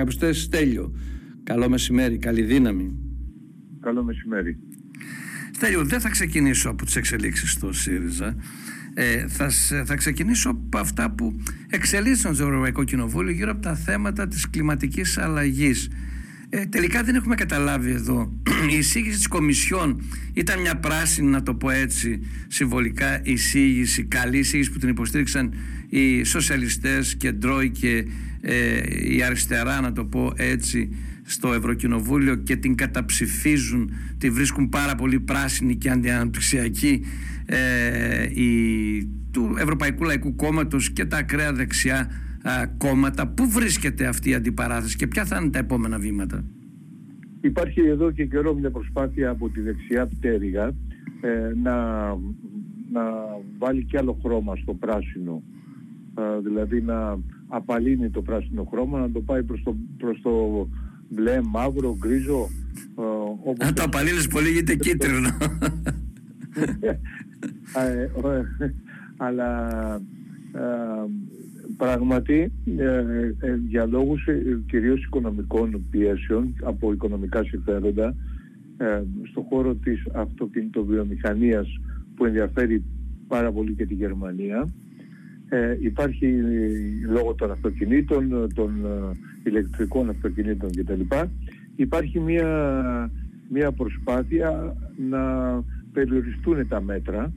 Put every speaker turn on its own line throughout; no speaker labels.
Αγαπητέ Στέλιο, καλό μεσημέρι, καλή δύναμη.
Καλό μεσημέρι.
Στέλιο, δεν θα ξεκινήσω από τις εξελίξεις στο ΣΥΡΙΖΑ. Ε, θα, θα ξεκινήσω από αυτά που εξελίσσονται στο Ευρωπαϊκό Κοινοβούλιο γύρω από τα θέματα της κλιματικής αλλαγής. Ε, τελικά δεν έχουμε καταλάβει εδώ. Η εισήγηση της Κομισιόν ήταν μια πράσινη, να το πω έτσι, συμβολικά εισήγηση, καλή εισήγηση που την υποστήριξαν οι σοσιαλιστές και ντρόι και ε, η αριστερά, να το πω έτσι, στο Ευρωκοινοβούλιο και την καταψηφίζουν, τη βρίσκουν πάρα πολύ πράσινη και αντιαναπτυξιακή ε, η, του Ευρωπαϊκού Λαϊκού Κόμματος και τα ακραία δεξιά κόμματα. Πού βρίσκεται αυτή η αντιπαράθεση και ποια θα είναι τα επόμενα βήματα;
Υπάρχει εδώ και καιρό μια προσπάθεια από τη δεξιά πτέρυγα ε, να, να βάλει και άλλο χρώμα στο πράσινο. Ε, δηλαδή να απαλύνει το πράσινο χρώμα, να το πάει προς το, προς το μπλε, μαύρο, γκρίζο.
Ε, Αν το απαλύνεις πολύ γίνεται κίτρινο.
Ε, αλλά Πράγματι, ε, ε, για λόγους ε, κυρίως οικονομικών πιέσεων από οικονομικά συμφέροντα ε, στον χώρο της αυτοκινητοβιομηχανίας που ενδιαφέρει πάρα πολύ και τη Γερμανία ε, υπάρχει λόγω των αυτοκινήτων, των ηλεκτρικών αυτοκινήτων κτλ. Υπάρχει μια, μια προσπάθεια να περιοριστούν τα μέτρα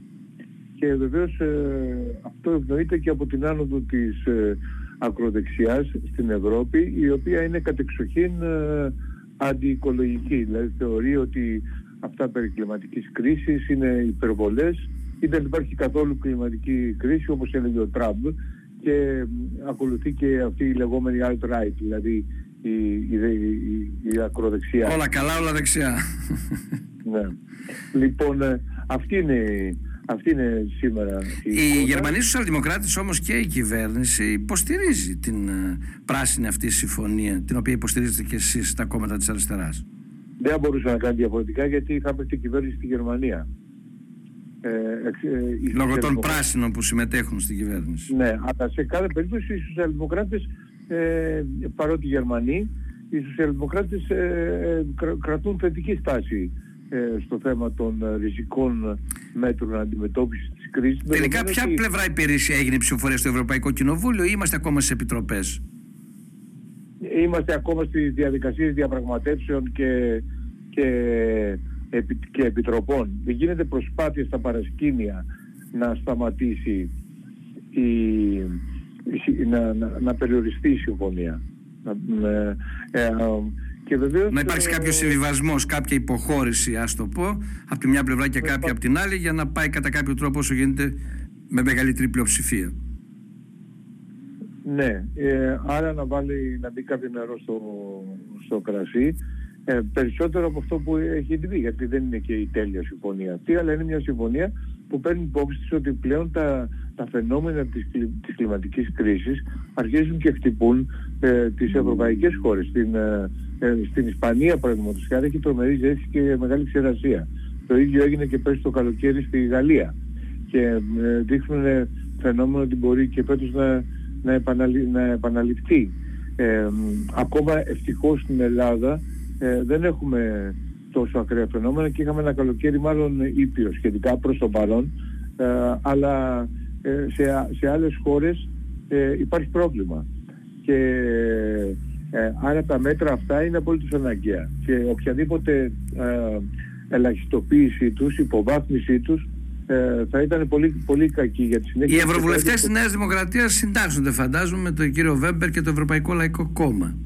και βεβαίως ε, αυτό ευνοείται και από την άνοδο της ε, ακροδεξιάς στην Ευρώπη η οποία είναι κατεξοχήν ε, αντιοικολογική δηλαδή θεωρεί ότι αυτά περί κλιματικής κρίσης είναι υπερβολές ή δεν υπάρχει καθόλου κλιματική κρίση όπως έλεγε ο Τραμπ και ακολουθεί και αυτή η λεγόμενη alt-right δηλαδή η, η, η, η ακροδεξιά.
Όλα καλά, όλα δεξιά.
ναι. Λοιπόν, αυτή είναι αυτή είναι σήμερα
η Οι Γερμανοί Σοσιαλδημοκράτες όμως και η κυβέρνηση υποστηρίζει την ε, πράσινη αυτή συμφωνία, την οποία υποστηρίζετε και εσείς τα κόμματα της αριστεράς.
Δεν μπορούσε να κάνει διαφορετικά γιατί θα έπρεπε η κυβέρνηση στη Γερμανία.
Ε, ε, Λόγω των πράσινων που συμμετέχουν στην κυβέρνηση.
Ναι, αλλά σε κάθε περίπτωση οι Σοσιαλδημοκράτες, ε, παρότι οι Γερμανοί, οι Σοσιαλδημοκράτες ε, κρατούν θετική στάση ε, στο θέμα των ε, ριζικών μέτρων αντιμετώπισης της κρίσης.
Τελικά ποια ότι... πλευρά υπηρεσία έγινε ψηφοφορία στο Ευρωπαϊκό Κοινοβούλιο ή είμαστε ακόμα σε επιτροπές;
Είμαστε ακόμα στις διαδικασίες διαπραγματεύσεων και, και, και επιτροπών. Δεν γίνεται προσπάθεια στα παρασκήνια να σταματήσει η, να, να, να περιοριστεί η συμφωνία. Να, ε,
και βεβαίως, να υπάρξει κάποιος συμβιβασμός, κάποια υποχώρηση, ας το πω, από τη μια πλευρά και κάποια από την άλλη, για να πάει κατά κάποιο τρόπο όσο γίνεται με μεγαλύτερη πλειοψηφία.
Ναι, ε, άρα να, βάλει, να μπει κάποιο νερό στο, στο κρασί. Ε, περισσότερο από αυτό που έχει δει, γιατί δεν είναι και η τέλεια συμφωνία αυτή, αλλά είναι μια συμφωνία που παίρνει υπόψη της ότι πλέον τα, τα φαινόμενα της, της κλιματικής κρίσης αρχίζουν και χτυπούν ε, τις ευρωπαϊκές χώρες. Στην, ε, ε, στην Ισπανία παραδείγματος χάρη έχει τρομερή ζέστη και μεγάλη ξερασία. Το ίδιο έγινε και πέρσι το καλοκαίρι στη Γαλλία και ε, δείχνουν φαινόμενο ότι μπορεί και φέτος να, να, επαναλη, να επαναληφθεί. Ε, ακόμα ευτυχώς στην Ελλάδα ε, δεν έχουμε τόσο ακραία φαινόμενα και είχαμε ένα καλοκαίρι μάλλον ήπιο σχετικά προς το παρόν ε, αλλά σε, σε άλλες χώρες υπάρχει πρόβλημα και ε, άρα τα μέτρα αυτά είναι απολύτως αναγκαία και οποιαδήποτε ε, ελαχιστοποίησή τους, υποβάθμισή τους ε, θα ήταν πολύ, πολύ κακή για τη συνέχεια.
Οι ευρωβουλευτές της Νέας Δημοκρατίας συντάξονται φαντάζομαι με τον κύριο Βέμπερ και το Ευρωπαϊκό Λαϊκό Κόμμα.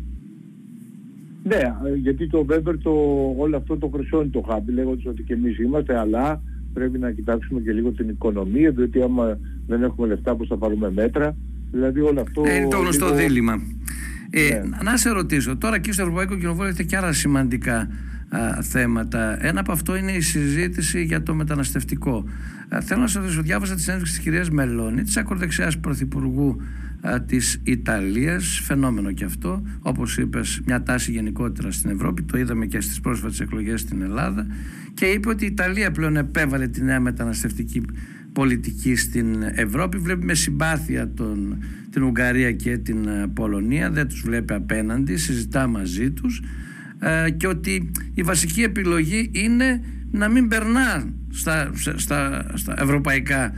Ναι, ε, γιατί το Βέμπερ το, όλο αυτό το χρυσώνει το χάμπι λέγοντας ότι και εμείς είμαστε αλλά πρέπει να κοιτάξουμε και λίγο την οικονομία διότι άμα δεν έχουμε λεφτά πώς θα πάρουμε μέτρα δηλαδή όλο αυτό...
Ε, είναι το γνωστό δίλημα. Ε, ναι. Να σε ρωτήσω, τώρα και στο Ευρωπαϊκό Κοινοβούλιο έχετε και άλλα σημαντικά α, θέματα. Ένα από αυτό είναι η συζήτηση για το μεταναστευτικό. Α, θέλω να σα ρωτήσω, διάβασα τη συνέντευξη της κυρίας Μελώνη, της ακροδεξιάς πρωθυπουργού της Ιταλίας. Φαινόμενο και αυτό. Όπως είπες, μια τάση γενικότερα στην Ευρώπη. Το είδαμε και στις πρόσφατες εκλογές στην Ελλάδα. Και είπε ότι η Ιταλία πλέον επέβαλε τη νέα μεταναστευτική πολιτική στην Ευρώπη βλέπει με συμπάθεια τον, την Ουγγαρία και την Πολωνία δεν τους βλέπει απέναντι συζητά μαζί τους και ότι η βασική επιλογή είναι να μην περνά στα, στα, στα ευρωπαϊκά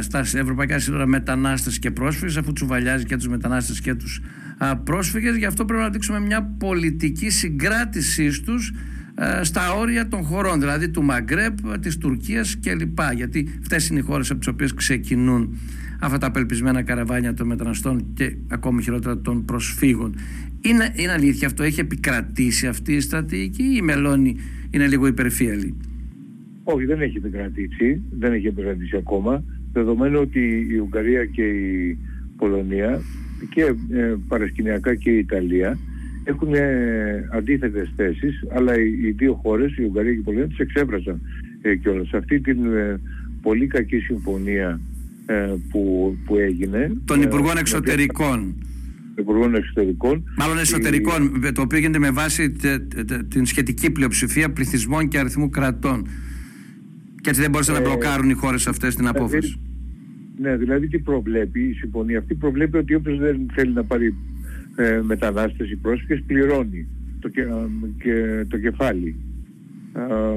στα ευρωπαϊκά σύνορα μετανάστες και πρόσφυγες αφού τσουβαλιάζει και τους μετανάστες και τους πρόσφυγες. Γι' αυτό πρέπει να δείξουμε μια πολιτική συγκράτησή τους στα όρια των χωρών δηλαδή του Μαγκρέπ, της Τουρκίας κλπ. Γιατί αυτές είναι οι χώρες από τις οποίες ξεκινούν αυτά τα απελπισμένα καραβάνια των μεταναστών και ακόμη χειρότερα των προσφύγων. Είναι, είναι αλήθεια αυτό, έχει επικρατήσει αυτή η στρατηγική ή η Μελώνη είναι λίγο υπερφύαλη;
Όχι, δεν έχει επικρατήσει, δεν έχει επικρατήσει ακόμα δεδομένου ότι η Ουγγαρία και η Πολωνία και ε, παρασκηνιακά και η Ιταλία έχουν ε, αντίθετες θέσεις αλλά οι, οι, δύο χώρες, η Ουγγαρία και η Πολωνία τις εξέφρασαν ε, κιόλας. Σε αυτή την ε, πολύ κακή συμφωνία ε, που, που έγινε
των Υπουργών Εξωτερικών
Υπουργών Εξωτερικών.
Μάλλον εσωτερικών, το οποίο γίνεται με βάση την σχετική πλειοψηφία πληθυσμών και αριθμού κρατών. Και έτσι δεν μπορούσαν να ε, μπλοκάρουν οι χώρες αυτές την απόφαση.
Ναι, δηλαδή τι προβλέπει η συμφωνία αυτή. Προβλέπει ότι όποιος δεν θέλει να πάρει ε, μετανάστες ή πρόσφυγες πληρώνει το, και, και, το κεφάλι.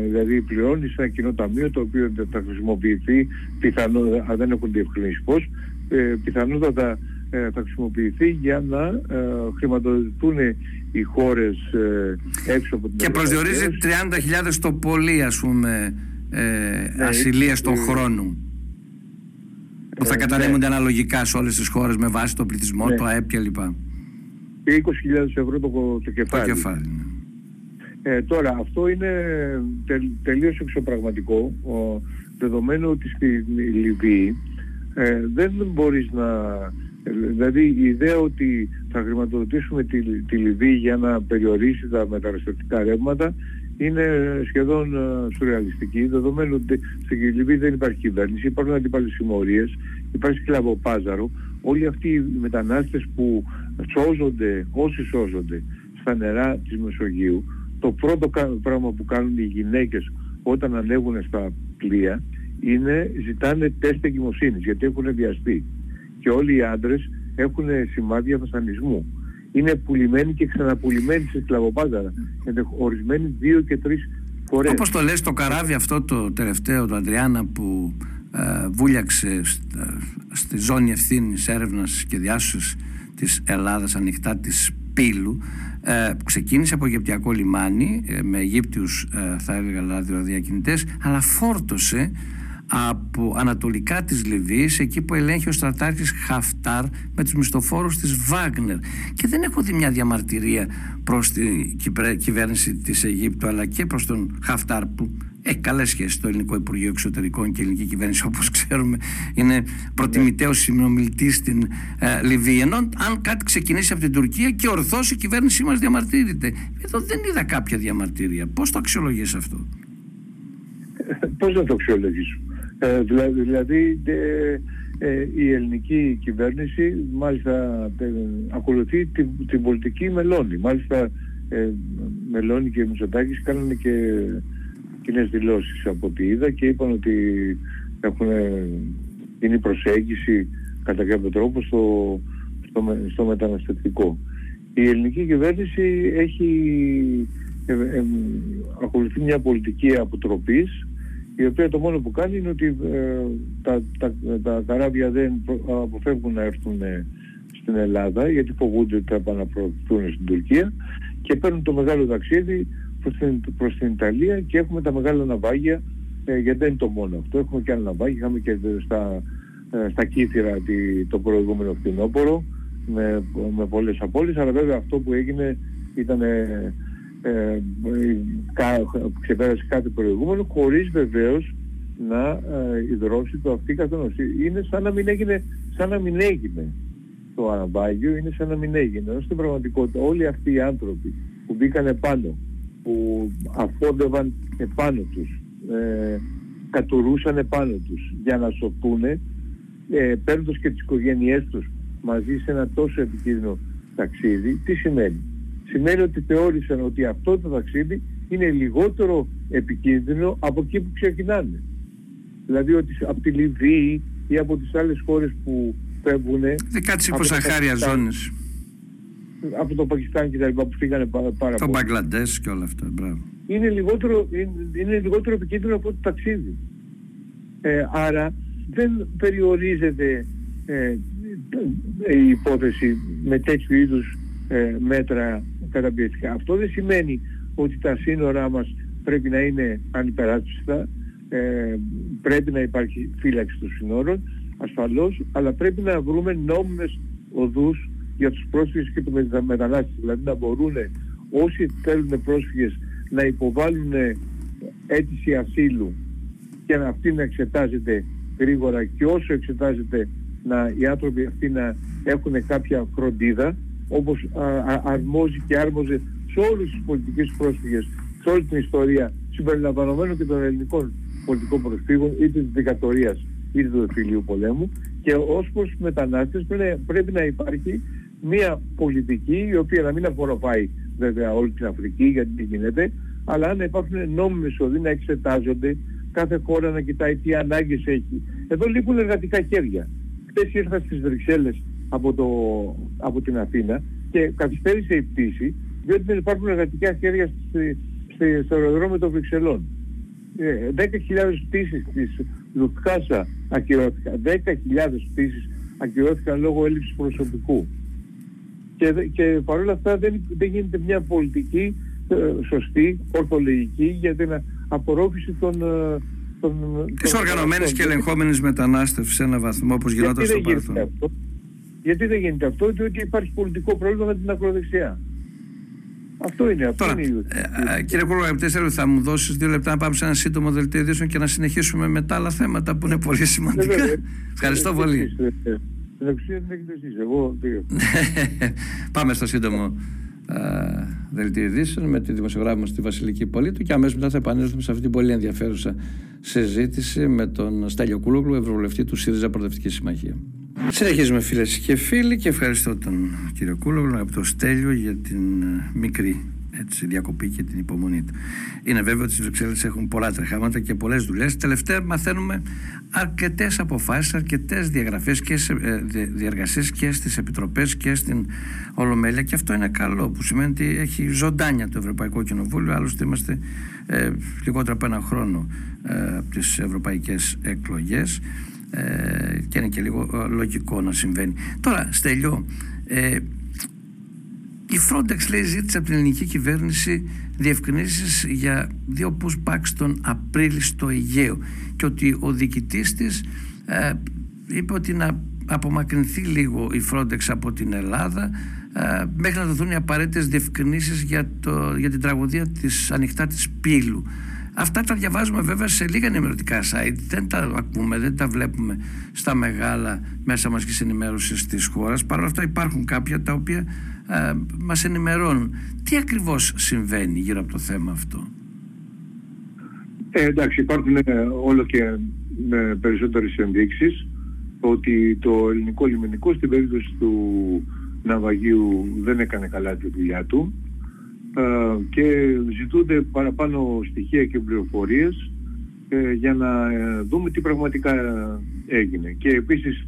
δηλαδή πληρώνει σε ένα κοινό ταμείο το οποίο θα χρησιμοποιηθεί πιθανό, αν δεν έχουν διευκρινίσει πώς, ε, πιθανότατα ε, θα χρησιμοποιηθεί για να ε, χρηματοδοτηθούν οι χώρες ε, έξω από την
Και προσδιορίζει 30.000 το πολύ ας πούμε ε, ναι, ασυλίας των χρόνων που θα ε, κατανέμονται ναι. αναλογικά σε όλες τις χώρες με βάση το πληθυσμό, ναι. το ΑΕΠ κλπ.
Και 20.000 ευρώ το, το κεφάλι.
Το κεφάλι
ναι. ε, τώρα αυτό είναι τε, τελείως εξωπραγματικό ο, δεδομένου ότι στη Λιβύη ε, δεν μπορείς να... Δηλαδή η ιδέα ότι θα χρηματοδοτήσουμε τη, τη Λιβύη για να περιορίσει τα μεταναστευτικά ρεύματα είναι σχεδόν ε, σουρεαλιστική, δεδομένου ότι στην Λιβύη δεν υπάρχει κυβέρνηση, υπάρχουν αντίπαλες συμμορίες, υπάρχει σκλαβοπάζαρο. Όλοι αυτοί οι μετανάστες που σώζονται, όσοι σώζονται στα νερά της Μεσογείου, το πρώτο πράγμα που κάνουν οι γυναίκες όταν ανέβουν στα πλοία είναι ζητάνε τεστ εγκυμοσύνης γιατί έχουν βιαστεί. Και όλοι οι άντρες έχουν σημάδια βασανισμού είναι πουλημένοι και ξαναπουλημένοι σε σκλαβοπάταρα. Ορισμένοι δύο και τρεις φορές.
Όπως το λες το καράβι αυτό το τελευταίο του Αντριάννα που ε, βούλιαξε στη ζώνη ευθύνης έρευνας και διάσωσης της Ελλάδας ανοιχτά της Πύλου ε, ξεκίνησε από Αιγυπτιακό λιμάνι ε, με Αιγύπτιους ε, θα έλεγα λαδροδιακινητές αλλά φόρτωσε από ανατολικά της Λιβύης εκεί που ελέγχει ο στρατάρχης Χαφτάρ με τους μισθοφόρους της Βάγνερ. Και δεν έχω δει μια διαμαρτυρία προς την κυβέρνηση της Αιγύπτου αλλά και προς τον Χαφτάρ που έχει καλές σχέσεις στο ελληνικό Υπουργείο Εξωτερικών και η ελληνική κυβέρνηση όπως ξέρουμε είναι προτιμητέος συνομιλητής στην ε, Λιβύη. Ενώ αν κάτι ξεκινήσει από την Τουρκία και ορθώς η κυβέρνησή μας διαμαρτύρεται. Εδώ δεν είδα κάποια διαμαρτυρία. Πώς το αξιολογείς αυτό;
Πώς να το αξιολογήσω; Ε, δηλαδή ε, η ελληνική κυβέρνηση μάλιστα ε, ακολουθεί την, την πολιτική Μελώνη. Μάλιστα ε, Μελώνη και Μητσοτάκης κάνανε και κοινές δηλώσεις από ό,τι είδα και είπαν ότι έχουν γίνει προσέγγιση κατά κάποιο τρόπο στο, στο, στο μεταναστευτικό. Η ελληνική κυβέρνηση έχει ε, ακολουθεί μια πολιτική αποτροπής η οποία το μόνο που κάνει είναι ότι ε, τα, τα, τα καράβια δεν αποφεύγουν να έρθουν ε, στην Ελλάδα γιατί φοβούνται ότι θα επαναπροωθηθούν στην Τουρκία και παίρνουν το μεγάλο ταξίδι προς την, προς την Ιταλία και έχουμε τα μεγάλα ναυάγια ε, γιατί δεν είναι το μόνο αυτό. Έχουμε και άλλα ναυάγια, είχαμε και στα, ε, στα Κύθυρα το προηγούμενο φθινόπωρο με, με πολλές απώλειες αλλά βέβαια αυτό που έγινε ήταν ε, ξεπέρασε κάτι προηγούμενο χωρίς βεβαίως να ε, υδρώσει το αυτή καθενός. Είναι σαν να μην έγινε, σαν να μην έγινε το αναμπάγιο, είναι σαν να μην έγινε. Ενώ στην πραγματικότητα όλοι αυτοί οι άνθρωποι που μπήκαν επάνω, που αφόντευαν επάνω τους, ε, κατουρούσαν επάνω τους για να σωθούν, ε, παίρνοντας και τις οικογένειές τους μαζί σε ένα τόσο επικίνδυνο ταξίδι, τι σημαίνει; Σημαίνει ότι θεώρησαν ότι αυτό το ταξίδι είναι λιγότερο επικίνδυνο από εκεί που ξεκινάνε. Δηλαδή ότι από τη Λιβύη ή από τις άλλες χώρες που φεύγουν...
Δεν κάτσε υποσαχάρια ζώνες.
Από το Πακιστάν και τα λοιπά που φύγανε πάρα, πάρα
Το Μπαγκλαντές και όλα αυτά, μπράβο.
Είναι λιγότερο, είναι, είναι λιγότερο επικίνδυνο από το ταξίδι. Ε, άρα δεν περιορίζεται ε, η υπόθεση με τέτοιου είδους ε, μέτρα καταπιεστικά. Αυτό δεν σημαίνει ότι τα σύνορά μας πρέπει να είναι ανυπεράσπιστα, ε, πρέπει να υπάρχει φύλαξη των σύνορων, ασφαλώς, αλλά πρέπει να βρούμε νόμιμες οδούς για τους πρόσφυγες και τους μετανάστες. Δηλαδή να μπορούν όσοι θέλουν πρόσφυγες να υποβάλουν αίτηση ασύλου και να αυτή να εξετάζεται γρήγορα και όσο εξετάζεται να, οι άνθρωποι αυτοί να έχουν κάποια φροντίδα όπως αρμόζει και άρμοζε σε όλους τους πολιτικούς πρόσφυγες σε όλη την ιστορία συμπεριλαμβανομένων και των ελληνικών πολιτικών προσφύγων είτε της δικατορίας είτε του εφηλίου πολέμου και ως προς τους μετανάστες πρέπει να υπάρχει μια πολιτική η οποία να μην απορροφάει βέβαια όλη την Αφρική γιατί δεν γίνεται αλλά να υπάρχουν νόμιμες οδοί να εξετάζονται κάθε χώρα να κοιτάει τι ανάγκες έχει. Εδώ λείπουν εργατικά χέρια. Χθες ήρθα στις Βρυξέλλες από, το, από την Αθήνα και καθυστέρησε η πτήση διότι δεν υπάρχουν εργατικά χέρια στη, στη, στο αεροδρόμιο των Βρυξελών. 10.000 ε, πτήσεις της Λουφτχάσα ακυρώθηκαν. 10.000 πτήσεις ακυρώθηκαν λόγω έλλειψης προσωπικού. Και, και παρόλα αυτά δεν, δεν γίνεται μια πολιτική ε, σωστή, ορθολογική για την απορρόφηση των, ε,
των, της οργανωμένης και ελεγχόμενης μετανάστευσης σε ένα βαθμό όπως γινόταν στο παρελθόν.
Γιατί δεν γίνεται αυτό, διότι υπάρχει πολιτικό πρόβλημα με την ακροδεξιά. Αυτό είναι. Αυτό
Τώρα,
είναι.
Ε, κύριε Κούλο, αγαπητέ θα μου δώσεις δύο λεπτά να πάμε σε ένα σύντομο δελτίο ειδήσεων και να συνεχίσουμε με τα άλλα θέματα που είναι πολύ σημαντικά. Ευχαριστώ πολύ. Πάμε στο σύντομο δελτίο ειδήσεων με τη δημοσιογράφη μας τη Βασιλική Πολίτου και αμέσως μετά θα επανέλθουμε σε αυτή την πολύ ενδιαφέρουσα συζήτηση με τον Στέλιο Κούλογλου, Ευρωβουλευτή του ΣΥΡΙΖΑ Προοδευτικής Συμμαχίας. Συνεχίζουμε φίλες και φίλοι και ευχαριστώ τον κύριο Κούλογλου από το Στέλιο για την ε, μικρή έτσι, διακοπή και την υπομονή του. Είναι βέβαιο ότι οι Βρυξέλλες έχουν πολλά τρεχάματα και πολλές δουλειές. Τελευταία μαθαίνουμε αρκετές αποφάσεις, αρκετές διαγραφές και ε, διεργασίες και στις επιτροπές και στην Ολομέλεια. Και αυτό είναι καλό, που σημαίνει ότι έχει ζωντάνια το Ευρωπαϊκό Κοινοβούλιο. Άλλωστε, είμαστε ε, λιγότερο από ένα χρόνο ε, από τις ευρωπαϊκές εκλογές. Ε, και είναι και λίγο ε, λογικό να συμβαίνει. Τώρα, Στέλιο, ε, η Frontex λέει ζήτησε από την ελληνική κυβέρνηση διευκρινήσεις για δύο pushbacks τον Απρίλη στο Αιγαίο και ότι ο διοικητής της ε, είπε ότι να απομακρυνθεί λίγο η Frontex από την Ελλάδα ε, μέχρι να δοθούν οι απαραίτητες διευκρινήσεις για, το, για την τραγωδία της ανοιχτά της Πύλου. Αυτά τα διαβάζουμε βέβαια σε λίγα ενημερωτικά site, δεν τα ακούμε, δεν τα βλέπουμε στα μεγάλα μέσα μαζικής ενημέρωσης της χώρας. Παρ' όλα αυτά υπάρχουν κάποια τα οποία ε, μας ενημερώνουν. Τι ακριβώς συμβαίνει γύρω από το θέμα αυτό;
Ε, εντάξει, υπάρχουν ε, όλο και με περισσότερες ενδείξεις ότι το ελληνικό λιμενικό στην περίπτωση του ναυαγίου δεν έκανε καλά τη δουλειά του ε, και ζητούνται παραπάνω στοιχεία και πληροφορίες ε, για να δούμε τι πραγματικά έγινε. Και επίσης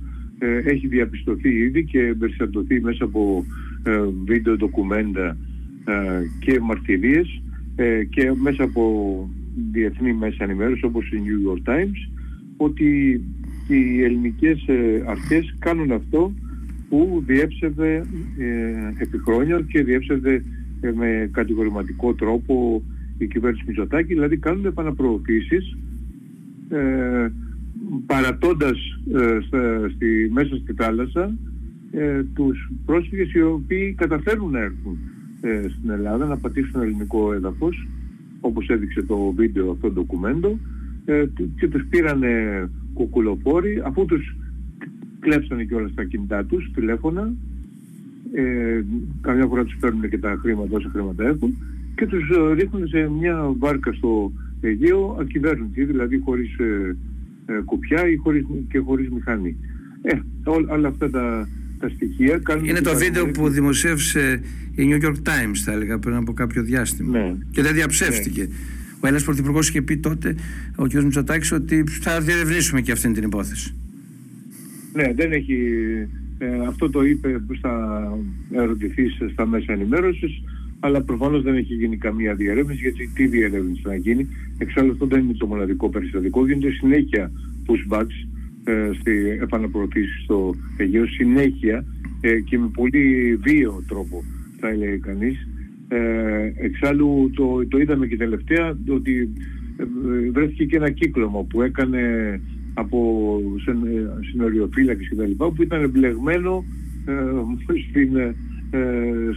έχει διαπιστωθεί ήδη και περιστατωθεί μέσα από ε, βίντεο ντοκουμέντα ε, και μαρτυρίες ε, και μέσα από διεθνή μέσα ενημέρωση όπως η New York Times ότι οι ελληνικές αρχές κάνουν αυτό που διέψευε επί χρόνια και διέψευε με κατηγορηματικό τρόπο η κυβέρνηση Μητσοτάκη, δηλαδή κάνουν επαναπροωθήσεις ε, παρατώντας στη, μέσα στη θάλασσα ε, τους πρόσφυγες οι οποίοι καταφέρουν να έρθουν ε, στην Ελλάδα, να πατήσουν ελληνικό έδαφος, όπως έδειξε το βίντεο αυτό το ντοκουμέντο, ε, και τους πήρανε κουκουλοφόροι, αφού τους κλέψανε και όλα στα κινητά τους, τηλέφωνα, ε, καμιά φορά τους παίρνουν και τα χρήματα όσα χρήματα έχουν, και τους ε, ρίχνουν σε μια βάρκα στο Αιγαίο ακυβέρνητη, δηλαδή χωρίς ε, ε, κουπιά ή χωρίς, και χωρίς μηχανή. Ε, όλα αυτά τα, τα στοιχεία.
Είναι το βίντεο που δημοσίευσε η New York Times, θα έλεγα, πριν από κάποιο διάστημα.
Ναι.
Και δεν διαψεύστηκε. Ναι. Ο Έλληνα Πρωθυπουργός είχε πει τότε, ο κ. Μητσοτάκης, ότι θα διερευνήσουμε και αυτή την υπόθεση.
Ναι, δεν έχει. Ε, αυτό το είπε στα ερωτηθεί στα μέσα ενημέρωσης, αλλά προφανώς δεν έχει γίνει καμία διερεύνηση, γιατί τι διερεύνηση να γίνει. Εξάλλου αυτό δεν είναι το μοναδικό περιστατικό, γίνεται συνέχεια pushbacks ε, στη επαναπροωθήση στο Αιγαίο, συνέχεια ε, και με πολύ βίαιο τρόπο θα έλεγε κανείς. Ε, εξάλλου το, το είδαμε και τελευταία ότι ε, βρέθηκε και ένα κύκλωμα που έκανε από συνοριοφύλακες και τα λοιπά που ήταν εμπλεγμένο ε, στην, ε,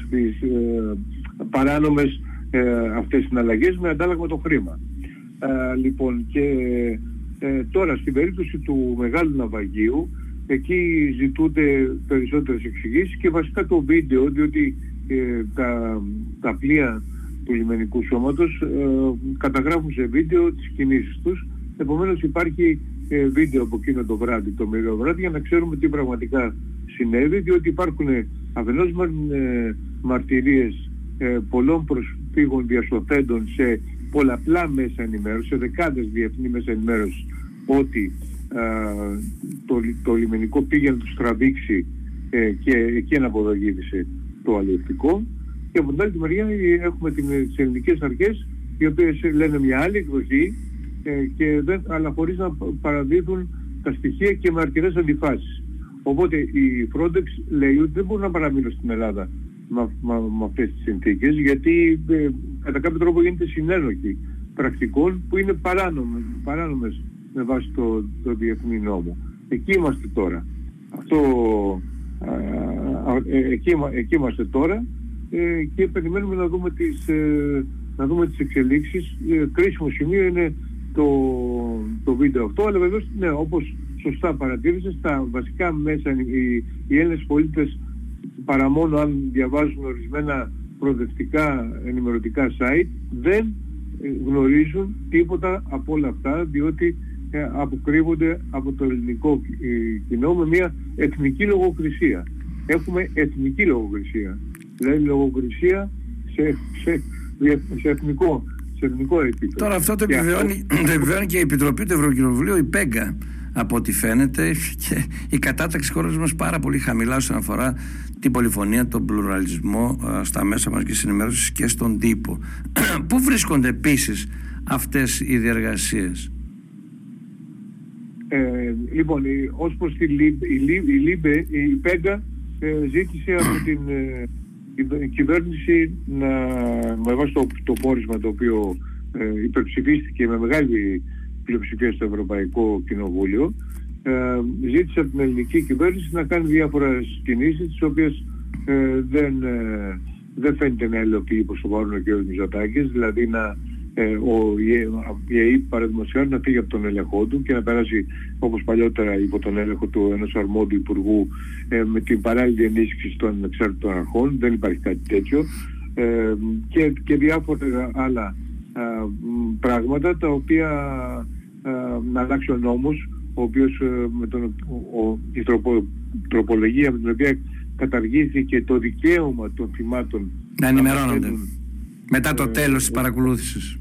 στις ε, παράνομες ε, αυτές τις συναλλαγές με αντάλλαγμα το χρήμα. Ε, λοιπόν και τώρα στην περίπτωση του μεγάλου ναυαγίου εκεί ζητούνται περισσότερες εξηγήσεις και βασικά το βίντεο διότι ε, τα, τα πλοία του λιμενικού σώματος ε, καταγράφουν σε βίντεο τις κινήσεις τους επομένως υπάρχει ε, βίντεο από εκείνο το βράδυ, το μοιραίο βράδυ για να ξέρουμε τι πραγματικά συνέβη διότι υπάρχουν αφενός ε, μαρτυρίες ε, πολλών προσφύγων διασωθέντων σε πολλαπλά μέσα ενημέρωσης, σε δεκάδες διεθνή μέσα ενημέρωσης ότι το, το λιμενικό πήγε να τους τραβήξει ε, και εκεί αναποδογύρισε το αλληλευτικό. Και από την άλλη μεριά έχουμε τις ελληνικές αρχές οι οποίες λένε μια άλλη εκδοχή ε, και δεν, αλλά χωρίς να παραδίδουν τα στοιχεία και με αρκετές αντιφάσεις. Οπότε η Frontex λέει ότι δεν μπορούν να παραμείνουν στην Ελλάδα με, με, με αυτές τις συνθήκες γιατί ε, κατά κάποιο τρόπο γίνεται συνένοχη πρακτικών που είναι παράνομες, παράνομες με βάση το, το διεθνή νόμο. Εκεί είμαστε τώρα. Αυτό, ε, εκεί, εκεί είμαστε τώρα ε, και περιμένουμε να δούμε τις, ε, να δούμε τις εξελίξεις. Ε, κρίσιμο σημείο είναι το, το βίντεο αυτό, αλλά βεβαίως, ναι, όπως σωστά παρατήρησες, τα βασικά μέσα, οι, οι Έλληνες πολίτες παρά μόνο αν διαβάζουν ορισμένα προοδευτικά ενημερωτικά site, δεν γνωρίζουν τίποτα από όλα αυτά, διότι ε, αποκρύβονται από το ελληνικό ε, κοινό με μια εθνική λογοκρισία. Έχουμε εθνική λογοκρισία. Δηλαδή λογοκρισία σε, σε, σε εθνικό σε εθνικό επίπεδο.
Τώρα αυτό το επιβεβαιώνει, το επιβεβαιώνει και η Επιτροπή του Ευρωκοινοβουλίου, η PEGA, από ό,τι φαίνεται και η κατάταξη χώρας μας πάρα πολύ χαμηλά όσον αφορά την πολυφωνία, τον πλουραλισμό ε, στα μέσα μαζικής ενημέρωσης και στον τύπο. Πού βρίσκονται επίσης αυτές οι διεργασίες;
Ε, λοιπόν, ως προς τη LIBE, η, LIBE, η PEGA ε, ζήτησε από την ε, κυβέρνηση να, με βάση το, το πόρισμα το οποίο ε, υπερψηφίστηκε με μεγάλη πλειοψηφία στο Ευρωπαϊκό Κοινοβούλιο, ε, ζήτησε από την ελληνική κυβέρνηση να κάνει διάφορες κινήσεις τις οποίες ε, δεν, δεν φαίνεται να υλοποιεί προς το παρόν ο κ. Μητσοτάκης, δηλαδή να ε, ο ΙΕΙ παραδειγματικά να φύγει από τον έλεγχό του και να περάσει όπως παλιότερα υπό τον έλεγχο του ενός αρμόδιου υπουργού ε, με την παράλληλη ενίσχυση των εξάρτητων αρχών. Δεν υπάρχει κάτι τέτοιο. Ε, και, και διάφορα άλλα πράγματα τα οποία να αλλάξει ο νόμος ο οποίος με τον, ο, η τροπο, τροπολογία με την οποία καταργήθηκε το δικαίωμα των θυμάτων
να ενημερώνονται μετά το τέλος της παρακολούθησης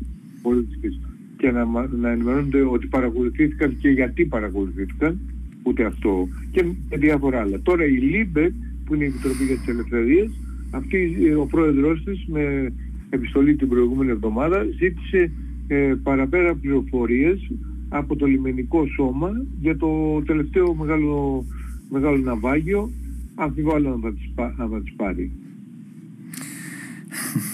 και να, να ενημερώνονται ότι παρακολουθήθηκαν και γιατί παρακολουθήθηκαν, ούτε αυτό, και, διάφορα άλλα. Τώρα η LIBE, που είναι η Επιτροπή για τις Ελευθερίες, αυτή ο πρόεδρος της με επιστολή την προηγούμενη εβδομάδα ζήτησε ε, παραπέρα πληροφορίες από το λιμενικό σώμα για το τελευταίο μεγάλο, μεγάλο ναυάγιο αμφιβάλλω να θα τις πάρει.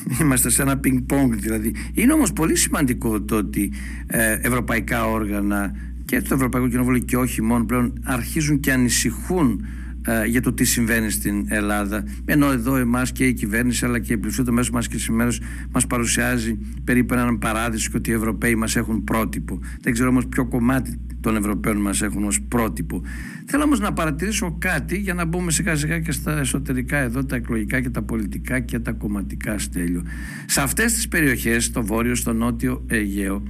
Είμαστε σε ένα πινκ-πονγκ δηλαδή. Είναι όμως πολύ σημαντικό το ότι ε, ευρωπαϊκά όργανα και το Ευρωπαϊκό Κοινοβούλιο και όχι μόνο πλέον αρχίζουν και ανησυχούν ε, για το τι συμβαίνει στην Ελλάδα. Ενώ εδώ εμάς και η κυβέρνηση αλλά και η πληθυσμό μέσω μας και σήμερα μας παρουσιάζει περίπου έναν παράδεισο και ότι οι Ευρωπαίοι μας έχουν πρότυπο. Δεν ξέρω όμως ποιο κομμάτι των Ευρωπαίων μας έχουν ως πρότυπο. Θέλω όμως να παρατηρήσω κάτι για να μπούμε σιγά σιγά και στα εσωτερικά εδώ, τα εκλογικά και τα πολιτικά και τα κομματικά στέλιο. Σε αυτές τις περιοχές, στο βόρειο, στο νότιο Αιγαίο,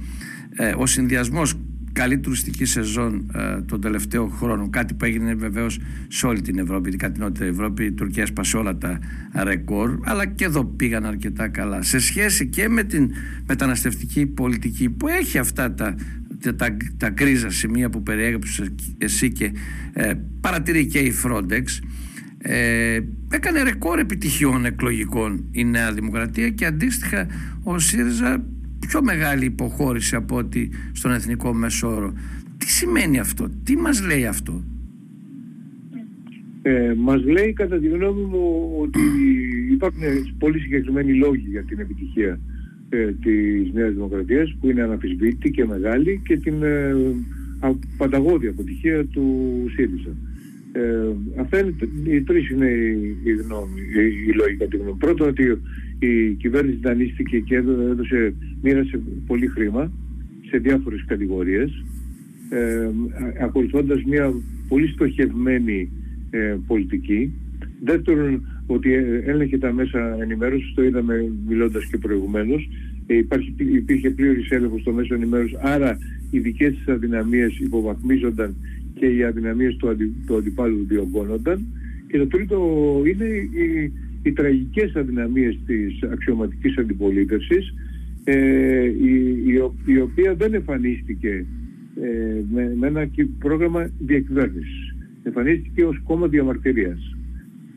ε, ο συνδυασμός καλή τουριστική σεζόν ε, τον τελευταίο χρόνο. Κάτι που έγινε βεβαίως σε όλη την Ευρώπη, ειδικά την Νότια Ευρώπη. Η Τουρκία έσπασε όλα τα ρεκόρ, αλλά και εδώ πήγαν αρκετά καλά. Σε σχέση και με την μεταναστευτική πολιτική που έχει αυτά τα, τα, τα, κρίζα σημεία που περιέγραψες εσύ και ε, παρατηρεί και η Frontex. Ε, έκανε ρεκόρ επιτυχιών εκλογικών η Νέα Δημοκρατία και αντίστοιχα ο ΣΥΡΙΖΑ πιο μεγάλη υποχώρηση από ότι στον εθνικό μεσόρο. Τι σημαίνει αυτό, τι μας λέει αυτό;
Ε, μας λέει κατά τη γνώμη μου ότι υπάρχουν πολύ συγκεκριμένοι λόγοι για την επιτυχία ε, της Νέας Δημοκρατίας που είναι αναφυσβήτητη και μεγάλη και την ε, πανταγώδη αποτυχία του ΣΥΡΙΖΑ. Ε, αυτά είναι, οι τρεις είναι οι, οι, οι, οι λόγοι κατά τη γνώμη. Πρώτον ότι η κυβέρνηση δανείστηκε και έδωσε, μοίρασε πολύ χρήμα σε διάφορες κατηγορίες ε, ακολουθώντας μια πολύ στοχευμένη ε, πολιτική. Δεύτερον, ότι έλεγχε τα μέσα ενημέρωσης, το είδαμε μιλώντας και προηγουμένως, ε, υπάρχει, υπήρχε πλήρης έλεγχος στο μέσο ενημέρωσης, άρα οι δικές της αδυναμίες υποβαθμίζονταν και οι αδυναμίες του, αντι, του αντιπάλου διωγγώνονταν. Και το τρίτο είναι η, οι τραγικές αδυναμίες της αξιωματικής αντιπολίτευσης ε, η, η, οποία δεν εμφανίστηκε ε, με, με, ένα πρόγραμμα διακυβέρνησης. Εμφανίστηκε ως κόμμα διαμαρτυρίας.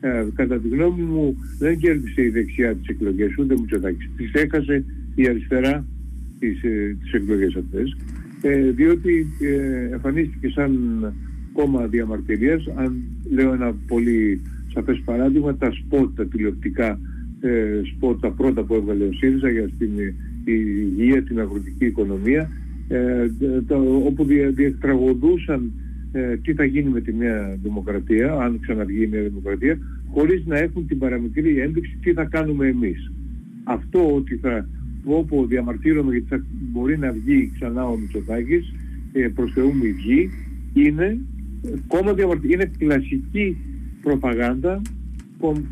Ε, κατά τη γνώμη μου δεν κέρδισε η δεξιά τις εκλογές ούτε Μητσοτάκης. Τις έχασε η αριστερά τις, ε, τις εκλογές αυτές ε, διότι ε, εμφανίστηκε σαν κόμμα διαμαρτυρίας αν λέω ένα πολύ σαφές παράδειγμα τα σπότ, τα τηλεοπτικά ε, σπότ, τα πρώτα που έβγαλε ο ΣΥΡΙΖΑ για την υγεία, την αγροτική οικονομία, ε, το, όπου διεκτραγωδούσαν ε, τι θα γίνει με τη Νέα Δημοκρατία, αν ξαναβγεί η Νέα Δημοκρατία, χωρίς να έχουν την παραμικρή ένδειξη τι θα κάνουμε εμείς. Αυτό ότι θα όπου διαμαρτύρομαι γιατί θα μπορεί να βγει ξανά ο Μητσοτάκης, ε, προς Θεού μη βγει, είναι κόμμα είναι κλασική προπαγάνδα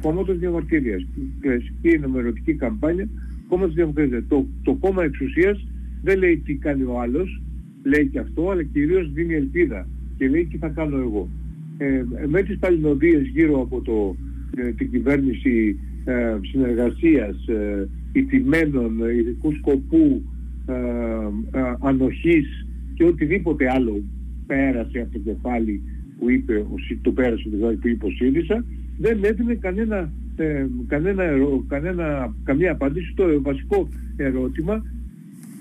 κόμματος διαμαρτυρίας. Κλασική ενημερωτική καμπάνια κόμματος διαμαρτυρίας. Το, το κόμμα εξουσίας δεν λέει τι κάνει ο άλλος, λέει και αυτό, αλλά κυρίως δίνει ελπίδα και λέει τι θα κάνω εγώ. Ε, με τις παλινοδίες γύρω από το, ε, την κυβέρνηση ε, συνεργασίας, ε, ιτημένων, ειδικού σκοπού, ε, ε, ανοχής και οτιδήποτε άλλο πέρασε από το κεφάλι που είπε, το πέρασε δηλαδή που είπε ο ΣΥΡΙΖΑ, δεν έδινε κανένα, ε, κανένα, κανένα, καμία απάντηση στο βασικό ερώτημα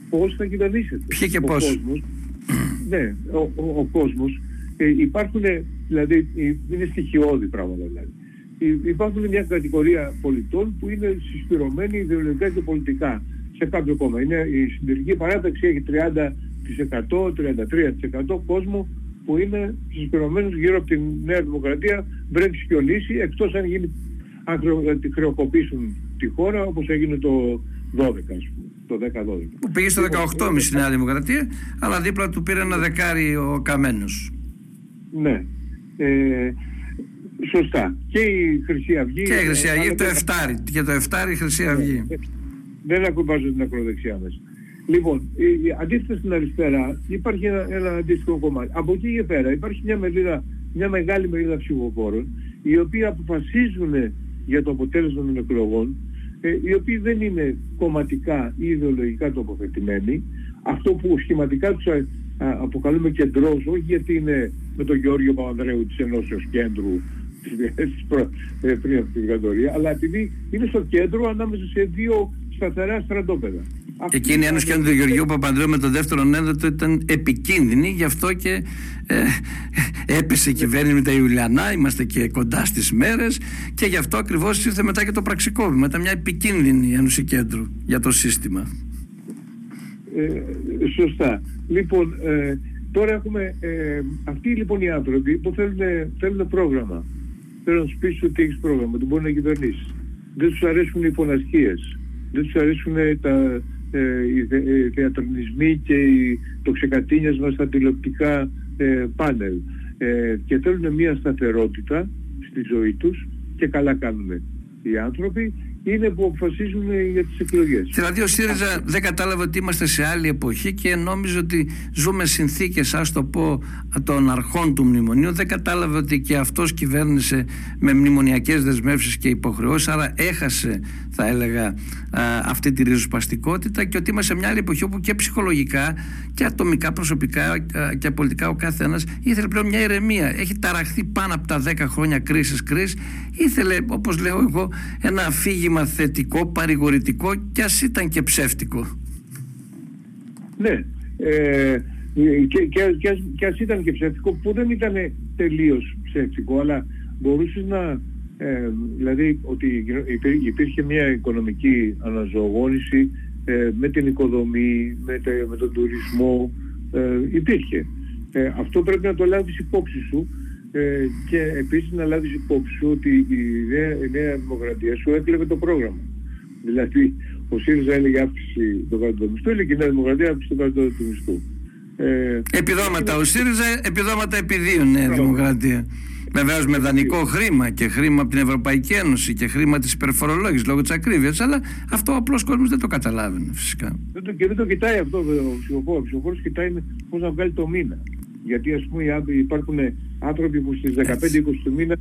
πώς θα κυβερνήσετε.
Ποιο και πώς;
Κόσμος, ναι, ο, ο, ο κόσμος, ε, υπάρχουν, δηλαδή, είναι στοιχειώδη πράγματα δηλαδή. Υπάρχουν μια κατηγορία πολιτών που είναι συσπηρωμένοι ιδεολογικά και πολιτικά σε κάποιο κόμμα. Είναι, η συντηρητική παράταξη έχει 30%, 33% κόσμο που είναι συσπηρωμένους γύρω από τη Νέα Δημοκρατία βρέξει και λύση εκτός αν, γίνει, αν χρεοκοπήσουν τη χώρα όπως έγινε το 12 ας πούμε, το 10-12.
Που πήγε στο 18,5 η Νέα Δημοκρατία αλλά δίπλα του πήρε ένα δεκάρι ο Καμένος.
Ναι. Ε, σωστά. Και η Χρυσή Αυγή...
Και η Χρυσή Αυγή, το 7 και το 7 η Χρυσή ναι. Αυγή.
Δεν ακουμπάζω την ακροδεξιά μέσα. Λοιπόν, αντίθετα στην αριστερά υπάρχει ένα, ένα αντίστοιχο κομμάτι. Από εκεί και πέρα υπάρχει μια, μερίδα, μια μεγάλη μερίδα ψηφοφόρων οι οποίοι αποφασίζουν για το αποτέλεσμα των εκλογών ε, οι οποίοι δεν είναι κομματικά ή ιδεολογικά τοποθετημένοι αυτό που σχηματικά τους αποκαλούμε κεντρός όχι γιατί είναι με τον Γιώργο Παπανδρέου της Ενώσεως Κέντρου ε, πριν από την δικτατορία αλλά επειδή είναι στο κέντρο ανάμεσα σε δύο σταθερά στρατόπεδα.
Εκείνη η Ένωση και του Γεωργίου Παπανδρέου με τον δεύτερο ένδοτο ήταν επικίνδυνη, γι' αυτό και ε, έπεσε η κυβέρνηση με τα Ιουλιανά, είμαστε και κοντά στις μέρες και γι' αυτό ακριβώς ήρθε μετά και το πραξικόπημα. Ήταν μια επικίνδυνη Ένωση Κέντρου για το σύστημα.
Ε, σωστά. Λοιπόν, ε, τώρα έχουμε ε, αυτοί λοιπόν οι άνθρωποι που θέλουν, θέλουν πρόγραμμα. Θέλουν να σου πεις ότι έχεις πρόγραμμα, ότι μπορεί να κυβερνήσει. Δεν τους αρέσουν οι φωνασκίες. Δεν τους αρέσουν τα, ε, οι θεατρονισμοί και το ξεκατίνιασμα στα τηλεοπτικά ε, πάνελ. Ε, και θέλουν μια σταθερότητα στη ζωή τους και καλά κάνουν οι άνθρωποι είναι που αποφασίζουν για τις εκλογές.
Δηλαδή ο ΣΥΡΙΖΑ δεν κατάλαβε ότι είμαστε σε άλλη εποχή και νόμιζε ότι ζούμε συνθήκες, ας το πω, των αρχών του μνημονίου. Δεν κατάλαβε ότι και αυτός κυβέρνησε με μνημονιακές δεσμεύσεις και υποχρεώσεις, άρα έχασε, θα έλεγα, αυτή τη ριζοσπαστικότητα και ότι είμαστε σε μια άλλη εποχή όπου και ψυχολογικά και ατομικά, προσωπικά και πολιτικά ο καθένας ήθελε πλέον μια ηρεμία. Έχει ταραχθεί πάνω από τα 10 χρόνια κρίσης κρίση. Ήθελε, όπως λέω εγώ, ένα αφήγημα θετικό, παρηγορητικό και ας ήταν και ψεύτικο.
Ναι. Ε, και, και, και, και ας ήταν και ψεύτικο που δεν ήταν τελείως ψεύτικο αλλά μπορούσες να ε, δηλαδή ότι υπήρχε μια οικονομική αναζωογόνηση ε, με την οικοδομή, με, με τον τουρισμό, ε, υπήρχε. Ε, αυτό πρέπει να το λάβεις υπόψη σου ε, και επίσης να λάβεις υπόψη σου ότι η νέα, η νέα δημοκρατία σου έκλεβε το πρόγραμμα. Δηλαδή ο ΣΥΡΙΖΑ έλεγε αύξηση του κράτου του μισθού, έλεγε η Νέα Δημοκρατία αύξηση του κράτου του μισθού.
Ε, επιδόματα ο ΣΥΡΙΖΑ, επιδόματα επί δύο Νέα Δημοκρατία. Βεβαίως με δανεικό χρήμα και χρήμα από την Ευρωπαϊκή Ένωση και χρήμα της υπερφορολόγησης λόγω της ακρίβειας. Αλλά αυτό ο απλό κόσμος δεν το καταλάβαινε φυσικά.
Δεν το, και δεν το κοιτάει αυτό ο ψηφοφόρος. Ο ψηφοφόρος κοιτάει πώς να βγάλει το μήνα. Γιατί ας πούμε υπάρχουν άνθρωποι που στις 15-20 του μήνα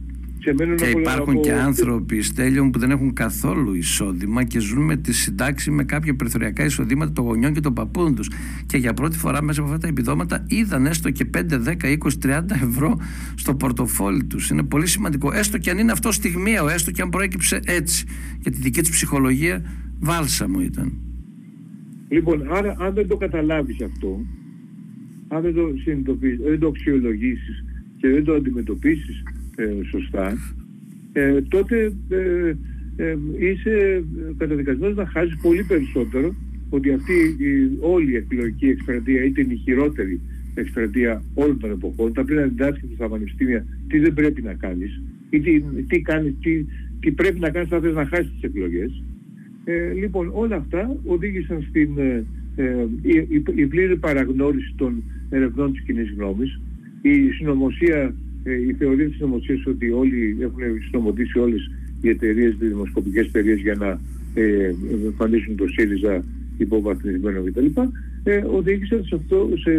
και υπάρχουν και άνθρωποι, Στέλιο, που δεν έχουν καθόλου εισόδημα και ζουν με τη συντάξη με κάποια περιθωριακά εισοδήματα των γονιών και των παππούδων τους. Και για πρώτη φορά μέσα από αυτά τα επιδόματα είδαν έστω και 5, 10, 20, 30 ευρώ στο πορτοφόλι τους. Είναι πολύ σημαντικό. Έστω και αν είναι αυτό στιγμιαίο, έστω και αν προέκυψε έτσι. Για τη δική τη ψυχολογία, βάλσαμο ήταν.
Λοιπόν, άρα αν δεν το καταλάβεις αυτό, αν δεν το συνειδητοποιήσει, δεν το αξιολογήσεις και δεν το αντιμετωπίσεις ε, σωστά, ε, τότε ε, ε, είσαι καταδικασμένος να χάσεις πολύ περισσότερο ότι αυτή η, όλη η εκλογική εκστρατεία είτε είναι η χειρότερη εκστρατεία όλων των εποχών, θα πρέπει να διδάσκει στα πανεπιστήμια τι δεν πρέπει να κάνεις ή τι, τι, κάνεις, τι, τι πρέπει να κάνεις αν θες να χάσεις τις εκλογές. Ε, λοιπόν, όλα αυτά οδήγησαν στην ε, η, η, η πλήρη παραγνώριση των ερευνών της κοινής γνώμης, η συνωμοσία ε, η θεωρία της νομοθεσίας ότι όλοι έχουν συνομωτήσει όλες οι εταιρείες, οι δημοσκοπικές εταιρείες για να ε, εμφανίσουν το ΣΥΡΙΖΑ υποβαθμισμένο κτλ. Ε, οδήγησε σε αυτό σε,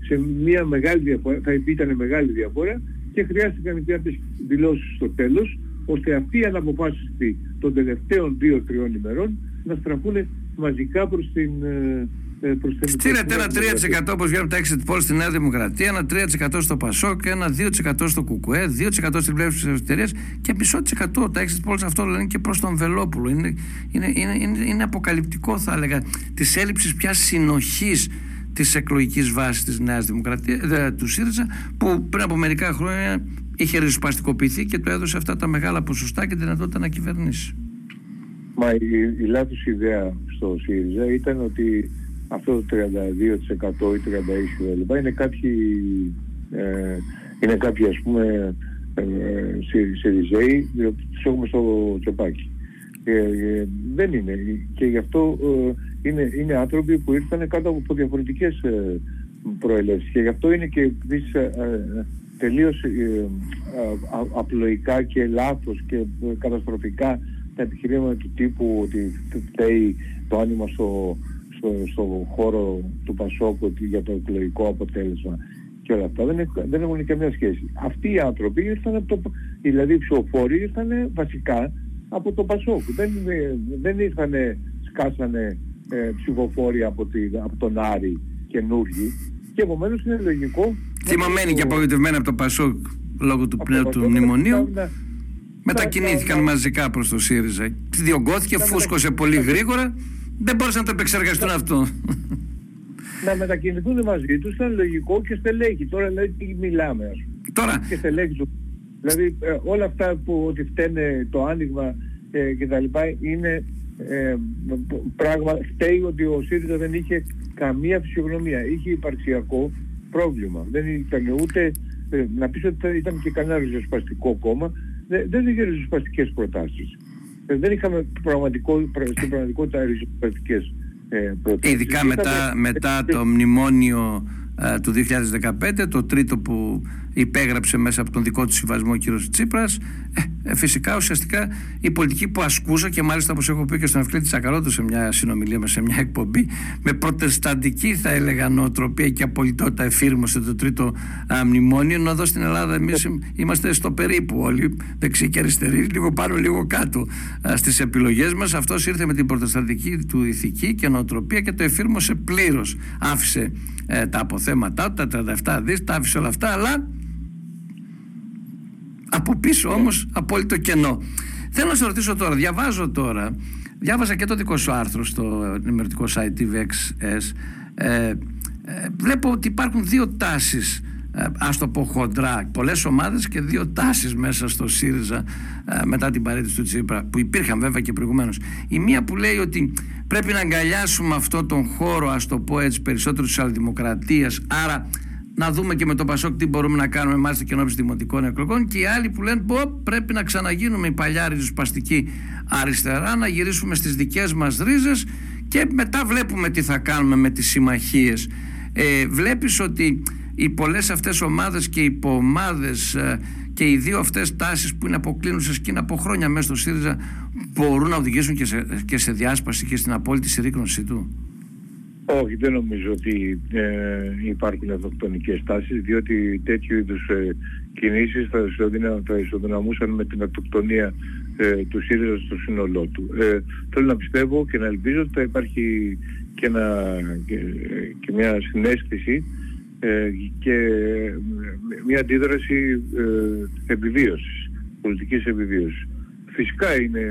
σε μια μεγάλη διαφορά, θα ήταν μεγάλη διαφορά και χρειάστηκαν κάποιες δηλώσεις στο τέλος ώστε αυτοί οι αναποφάσιστοι των τελευταίων δύο-τριών ημερών να στραφούν μαζικά προς την, ε,
ε, Στείλετε ένα 3% όπως βγαίνουν τα exit polls στη Νέα Δημοκρατία, ένα 3% στο Πασόκ, ένα 2% στο Κουκουέ, 2% στην πλευρά της εταιρείας και μισό της εκατό. Τα exit polls αυτό λένε και προς τον Βελόπουλο. Είναι, είναι, είναι, είναι, αποκαλυπτικό θα έλεγα της έλλειψης πια συνοχής της εκλογικής βάσης της Νέας Δημοκρατίας, του ΣΥΡΙΖΑ, που πριν από μερικά χρόνια είχε ριζοσπαστικοποιηθεί και το έδωσε αυτά τα μεγάλα ποσοστά και τη δυνατότητα να κυβερνήσει.
Μα η, η λάθος ιδέα στο ΣΥΡΙΖΑ ήταν ότι αυτό το 32% ή 36% κλπ. είναι κάποιοι, ε, είναι κάποιοι ας πούμε ε, Σιριζέοι, τους έχουμε στο τσεπάκι. Ε, ε, δεν είναι. Και γι' αυτό ε, είναι, είναι άνθρωποι που ήρθαν κάτω από διαφορετικές ε, προελεύσεις. Και γι' αυτό είναι και επίσης τελείως απλοϊκά και λάθος και καταστροφικά τα επιχειρήματα του τύπου ότι φταίει το άνοιγμα στο, στο, χώρο του Πασόκου για το εκλογικό αποτέλεσμα και όλα αυτά δεν, έχουν, δεν έχουν καμία σχέση. Αυτοί οι άνθρωποι ήρθαν από το, δηλαδή οι ψηφοφόροι ήρθαν βασικά από το Πασόκ. Δεν, δεν ήρθαν, σκάσανε ε, ψηφοφόροι από, τη, από τον Άρη καινούργοι και επομένως είναι λογικό
Θυμωμένοι και απογοητευμένοι από το Πασόκ λόγω του πνεύματος του μνημονίου μετακινήθηκαν μαζικά προς το ΣΥΡΙΖΑ. Διωγγώθηκε, φούσκωσε πολύ γρήγορα δεν μπορούσαν να το επεξεργαστούν αυτό.
Να μετακινηθούν μαζί τους ήταν λογικό και στελέχη. Τώρα λέει τι μιλάμε, ας
Τώρα.
Και στελέχη του. Δηλαδή ε, όλα αυτά που ότι φταίνε το άνοιγμα ε, και τα λοιπά είναι ε, πράγμα, φταίει ότι ο ΣΥΡΙΖΑ δεν είχε καμία φυσιογνωμία. Είχε υπαρξιακό πρόβλημα. Δεν ήταν ούτε, ε, να πεις ότι ήταν και κανένα ριζοσπαστικό κόμμα, δεν, δεν είχε ριζοσπαστικές προτάσεις. Ε, δεν είχαμε πραγματικό, στην πραγματικότητα ριζοσπαστικές ε, προτάσεις.
Ειδικά μετά, μετά το μνημόνιο ε, του 2015, το τρίτο που υπέγραψε μέσα από τον δικό του συμβασμό ο κύριος Τσίπρας. Ε, ε, φυσικά ουσιαστικά η πολιτική που ασκούσα και μάλιστα όπως έχω πει και στον Ευκλήτη Τσακαρότο σε μια συνομιλία με σε μια εκπομπή με προτεσταντική θα έλεγα νοοτροπία και απολυτότητα εφήρμοσε το τρίτο α, μνημόνιο. Ενώ εδώ στην Ελλάδα εμείς είμαστε στο περίπου όλοι δεξί και αριστεροί λίγο πάνω λίγο κάτω α, στις επιλογές μας. Αυτός ήρθε με την προτεσταντική του ηθική και νοοτροπία και το εφήρμοσε πλήρως. Άφησε ε, τα αποθέματά του, τα 37 δις, τα άφησε όλα αυτά αλλά από πίσω όμως απόλυτο κενό. Θέλω να σε ρωτήσω τώρα, διαβάζω τώρα, διάβαζα και το δικό σου άρθρο στο ενημερωτικό site TVXS. Ε, ε, βλέπω ότι υπάρχουν δύο τάσεις ε, ας το πω χοντρά πολλές ομάδες και δύο τάσεις μέσα στο ΣΥΡΙΖΑ ε, μετά την παρέτηση του Τσίπρα που υπήρχαν βέβαια και προηγουμένως η μία που λέει ότι πρέπει να αγκαλιάσουμε αυτό τον χώρο ας το πω έτσι περισσότερο της αλληλδημοκρατίας άρα να δούμε και με το Πασόκ τι μπορούμε να κάνουμε μάλιστα και ενώπιση δημοτικών εκλογών και οι άλλοι που λένε πω πρέπει να ξαναγίνουμε η παλιά ριζοσπαστική αριστερά να γυρίσουμε στις δικές μας ρίζες και μετά βλέπουμε τι θα κάνουμε με τις συμμαχίες ε, βλέπεις ότι οι πολλές αυτές ομάδες και υποομάδες ε, και οι δύο αυτές τάσεις που είναι αποκλίνουσες και είναι από χρόνια μέσα στο ΣΥΡΙΖΑ μπορούν να οδηγήσουν και σε, και σε διάσπαση και στην απόλυτη συρρήκνωσή του;
Όχι, δεν νομίζω ότι ε, υπάρχουν αυτοκτονικές τάσεις, διότι τέτοιου είδους ε, κινήσεις θα, θα ισοδυναμούσαν με την αυτοκτονία ε, του ΣΥΡΙΖΑ στο σύνολό του. Ε, θέλω να πιστεύω και να ελπίζω ότι θα υπάρχει και, και, μια συνέστηση ε, και μια αντίδραση ε, επιβίωσης, πολιτικής επιβίωσης. Φυσικά είναι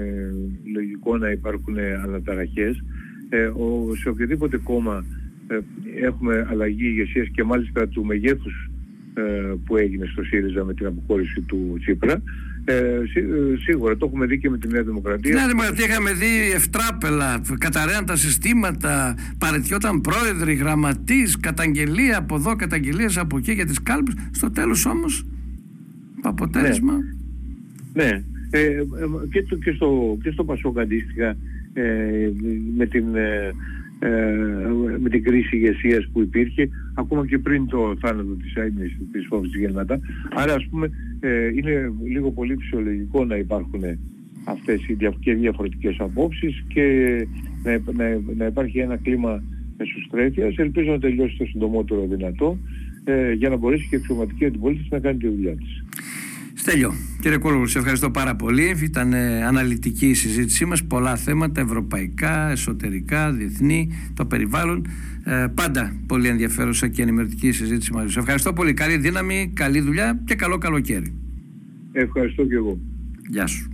λογικό να υπάρχουν αναταραχές, ε, ο, σε οποιοδήποτε κόμμα ε, έχουμε αλλαγή ηγεσίας και μάλιστα του μεγέθους ε, που έγινε στο ΣΥΡΙΖΑ με την αποχώρηση του Τσίπρα. Ε, σί, ε, σίγουρα το έχουμε δει και με τη Νέα Δημοκρατία.
Νέα Δημοκρατία είχαμε δει ευτράπελα, καταραίαν τα συστήματα, παρετιόταν πρόεδροι, γραμματείς, καταγγελία από εδώ, καταγγελίες από εκεί για τις κάλπες. Στο τέλος όμως, το αποτέλεσμα...
Ναι, ναι. Ε, και, το, και, στο, και στο Πασόκ αντίστοιχα ε, με την ε, ε, με την κρίση ηγεσίας που υπήρχε ακόμα και πριν το θάνατο της Άινης της Φόβης Γεννάτα άρα ας πούμε είναι λίγο πολύ φυσιολογικό να υπάρχουν αυτές οι και διαφορετικές απόψεις και να, να, να υπάρχει ένα κλίμα εσωστρέφειας ελπίζω να τελειώσει το συντομότερο δυνατό για να μπορέσει και η αξιωματική αντιπολίτευση να κάνει τη δουλειά της.
Στέλιο, κύριε Κόλογο, σε ευχαριστώ πάρα πολύ. Ήταν ε, αναλυτική η συζήτησή μας, πολλά θέματα, ευρωπαϊκά, εσωτερικά, διεθνή, το περιβάλλον. Ε, πάντα πολύ ενδιαφέρουσα και ενημερωτική συζήτηση μαζί σου. Ευχαριστώ πολύ. Καλή δύναμη, καλή δουλειά και καλό καλοκαίρι.
Ευχαριστώ και εγώ.
Γεια σου.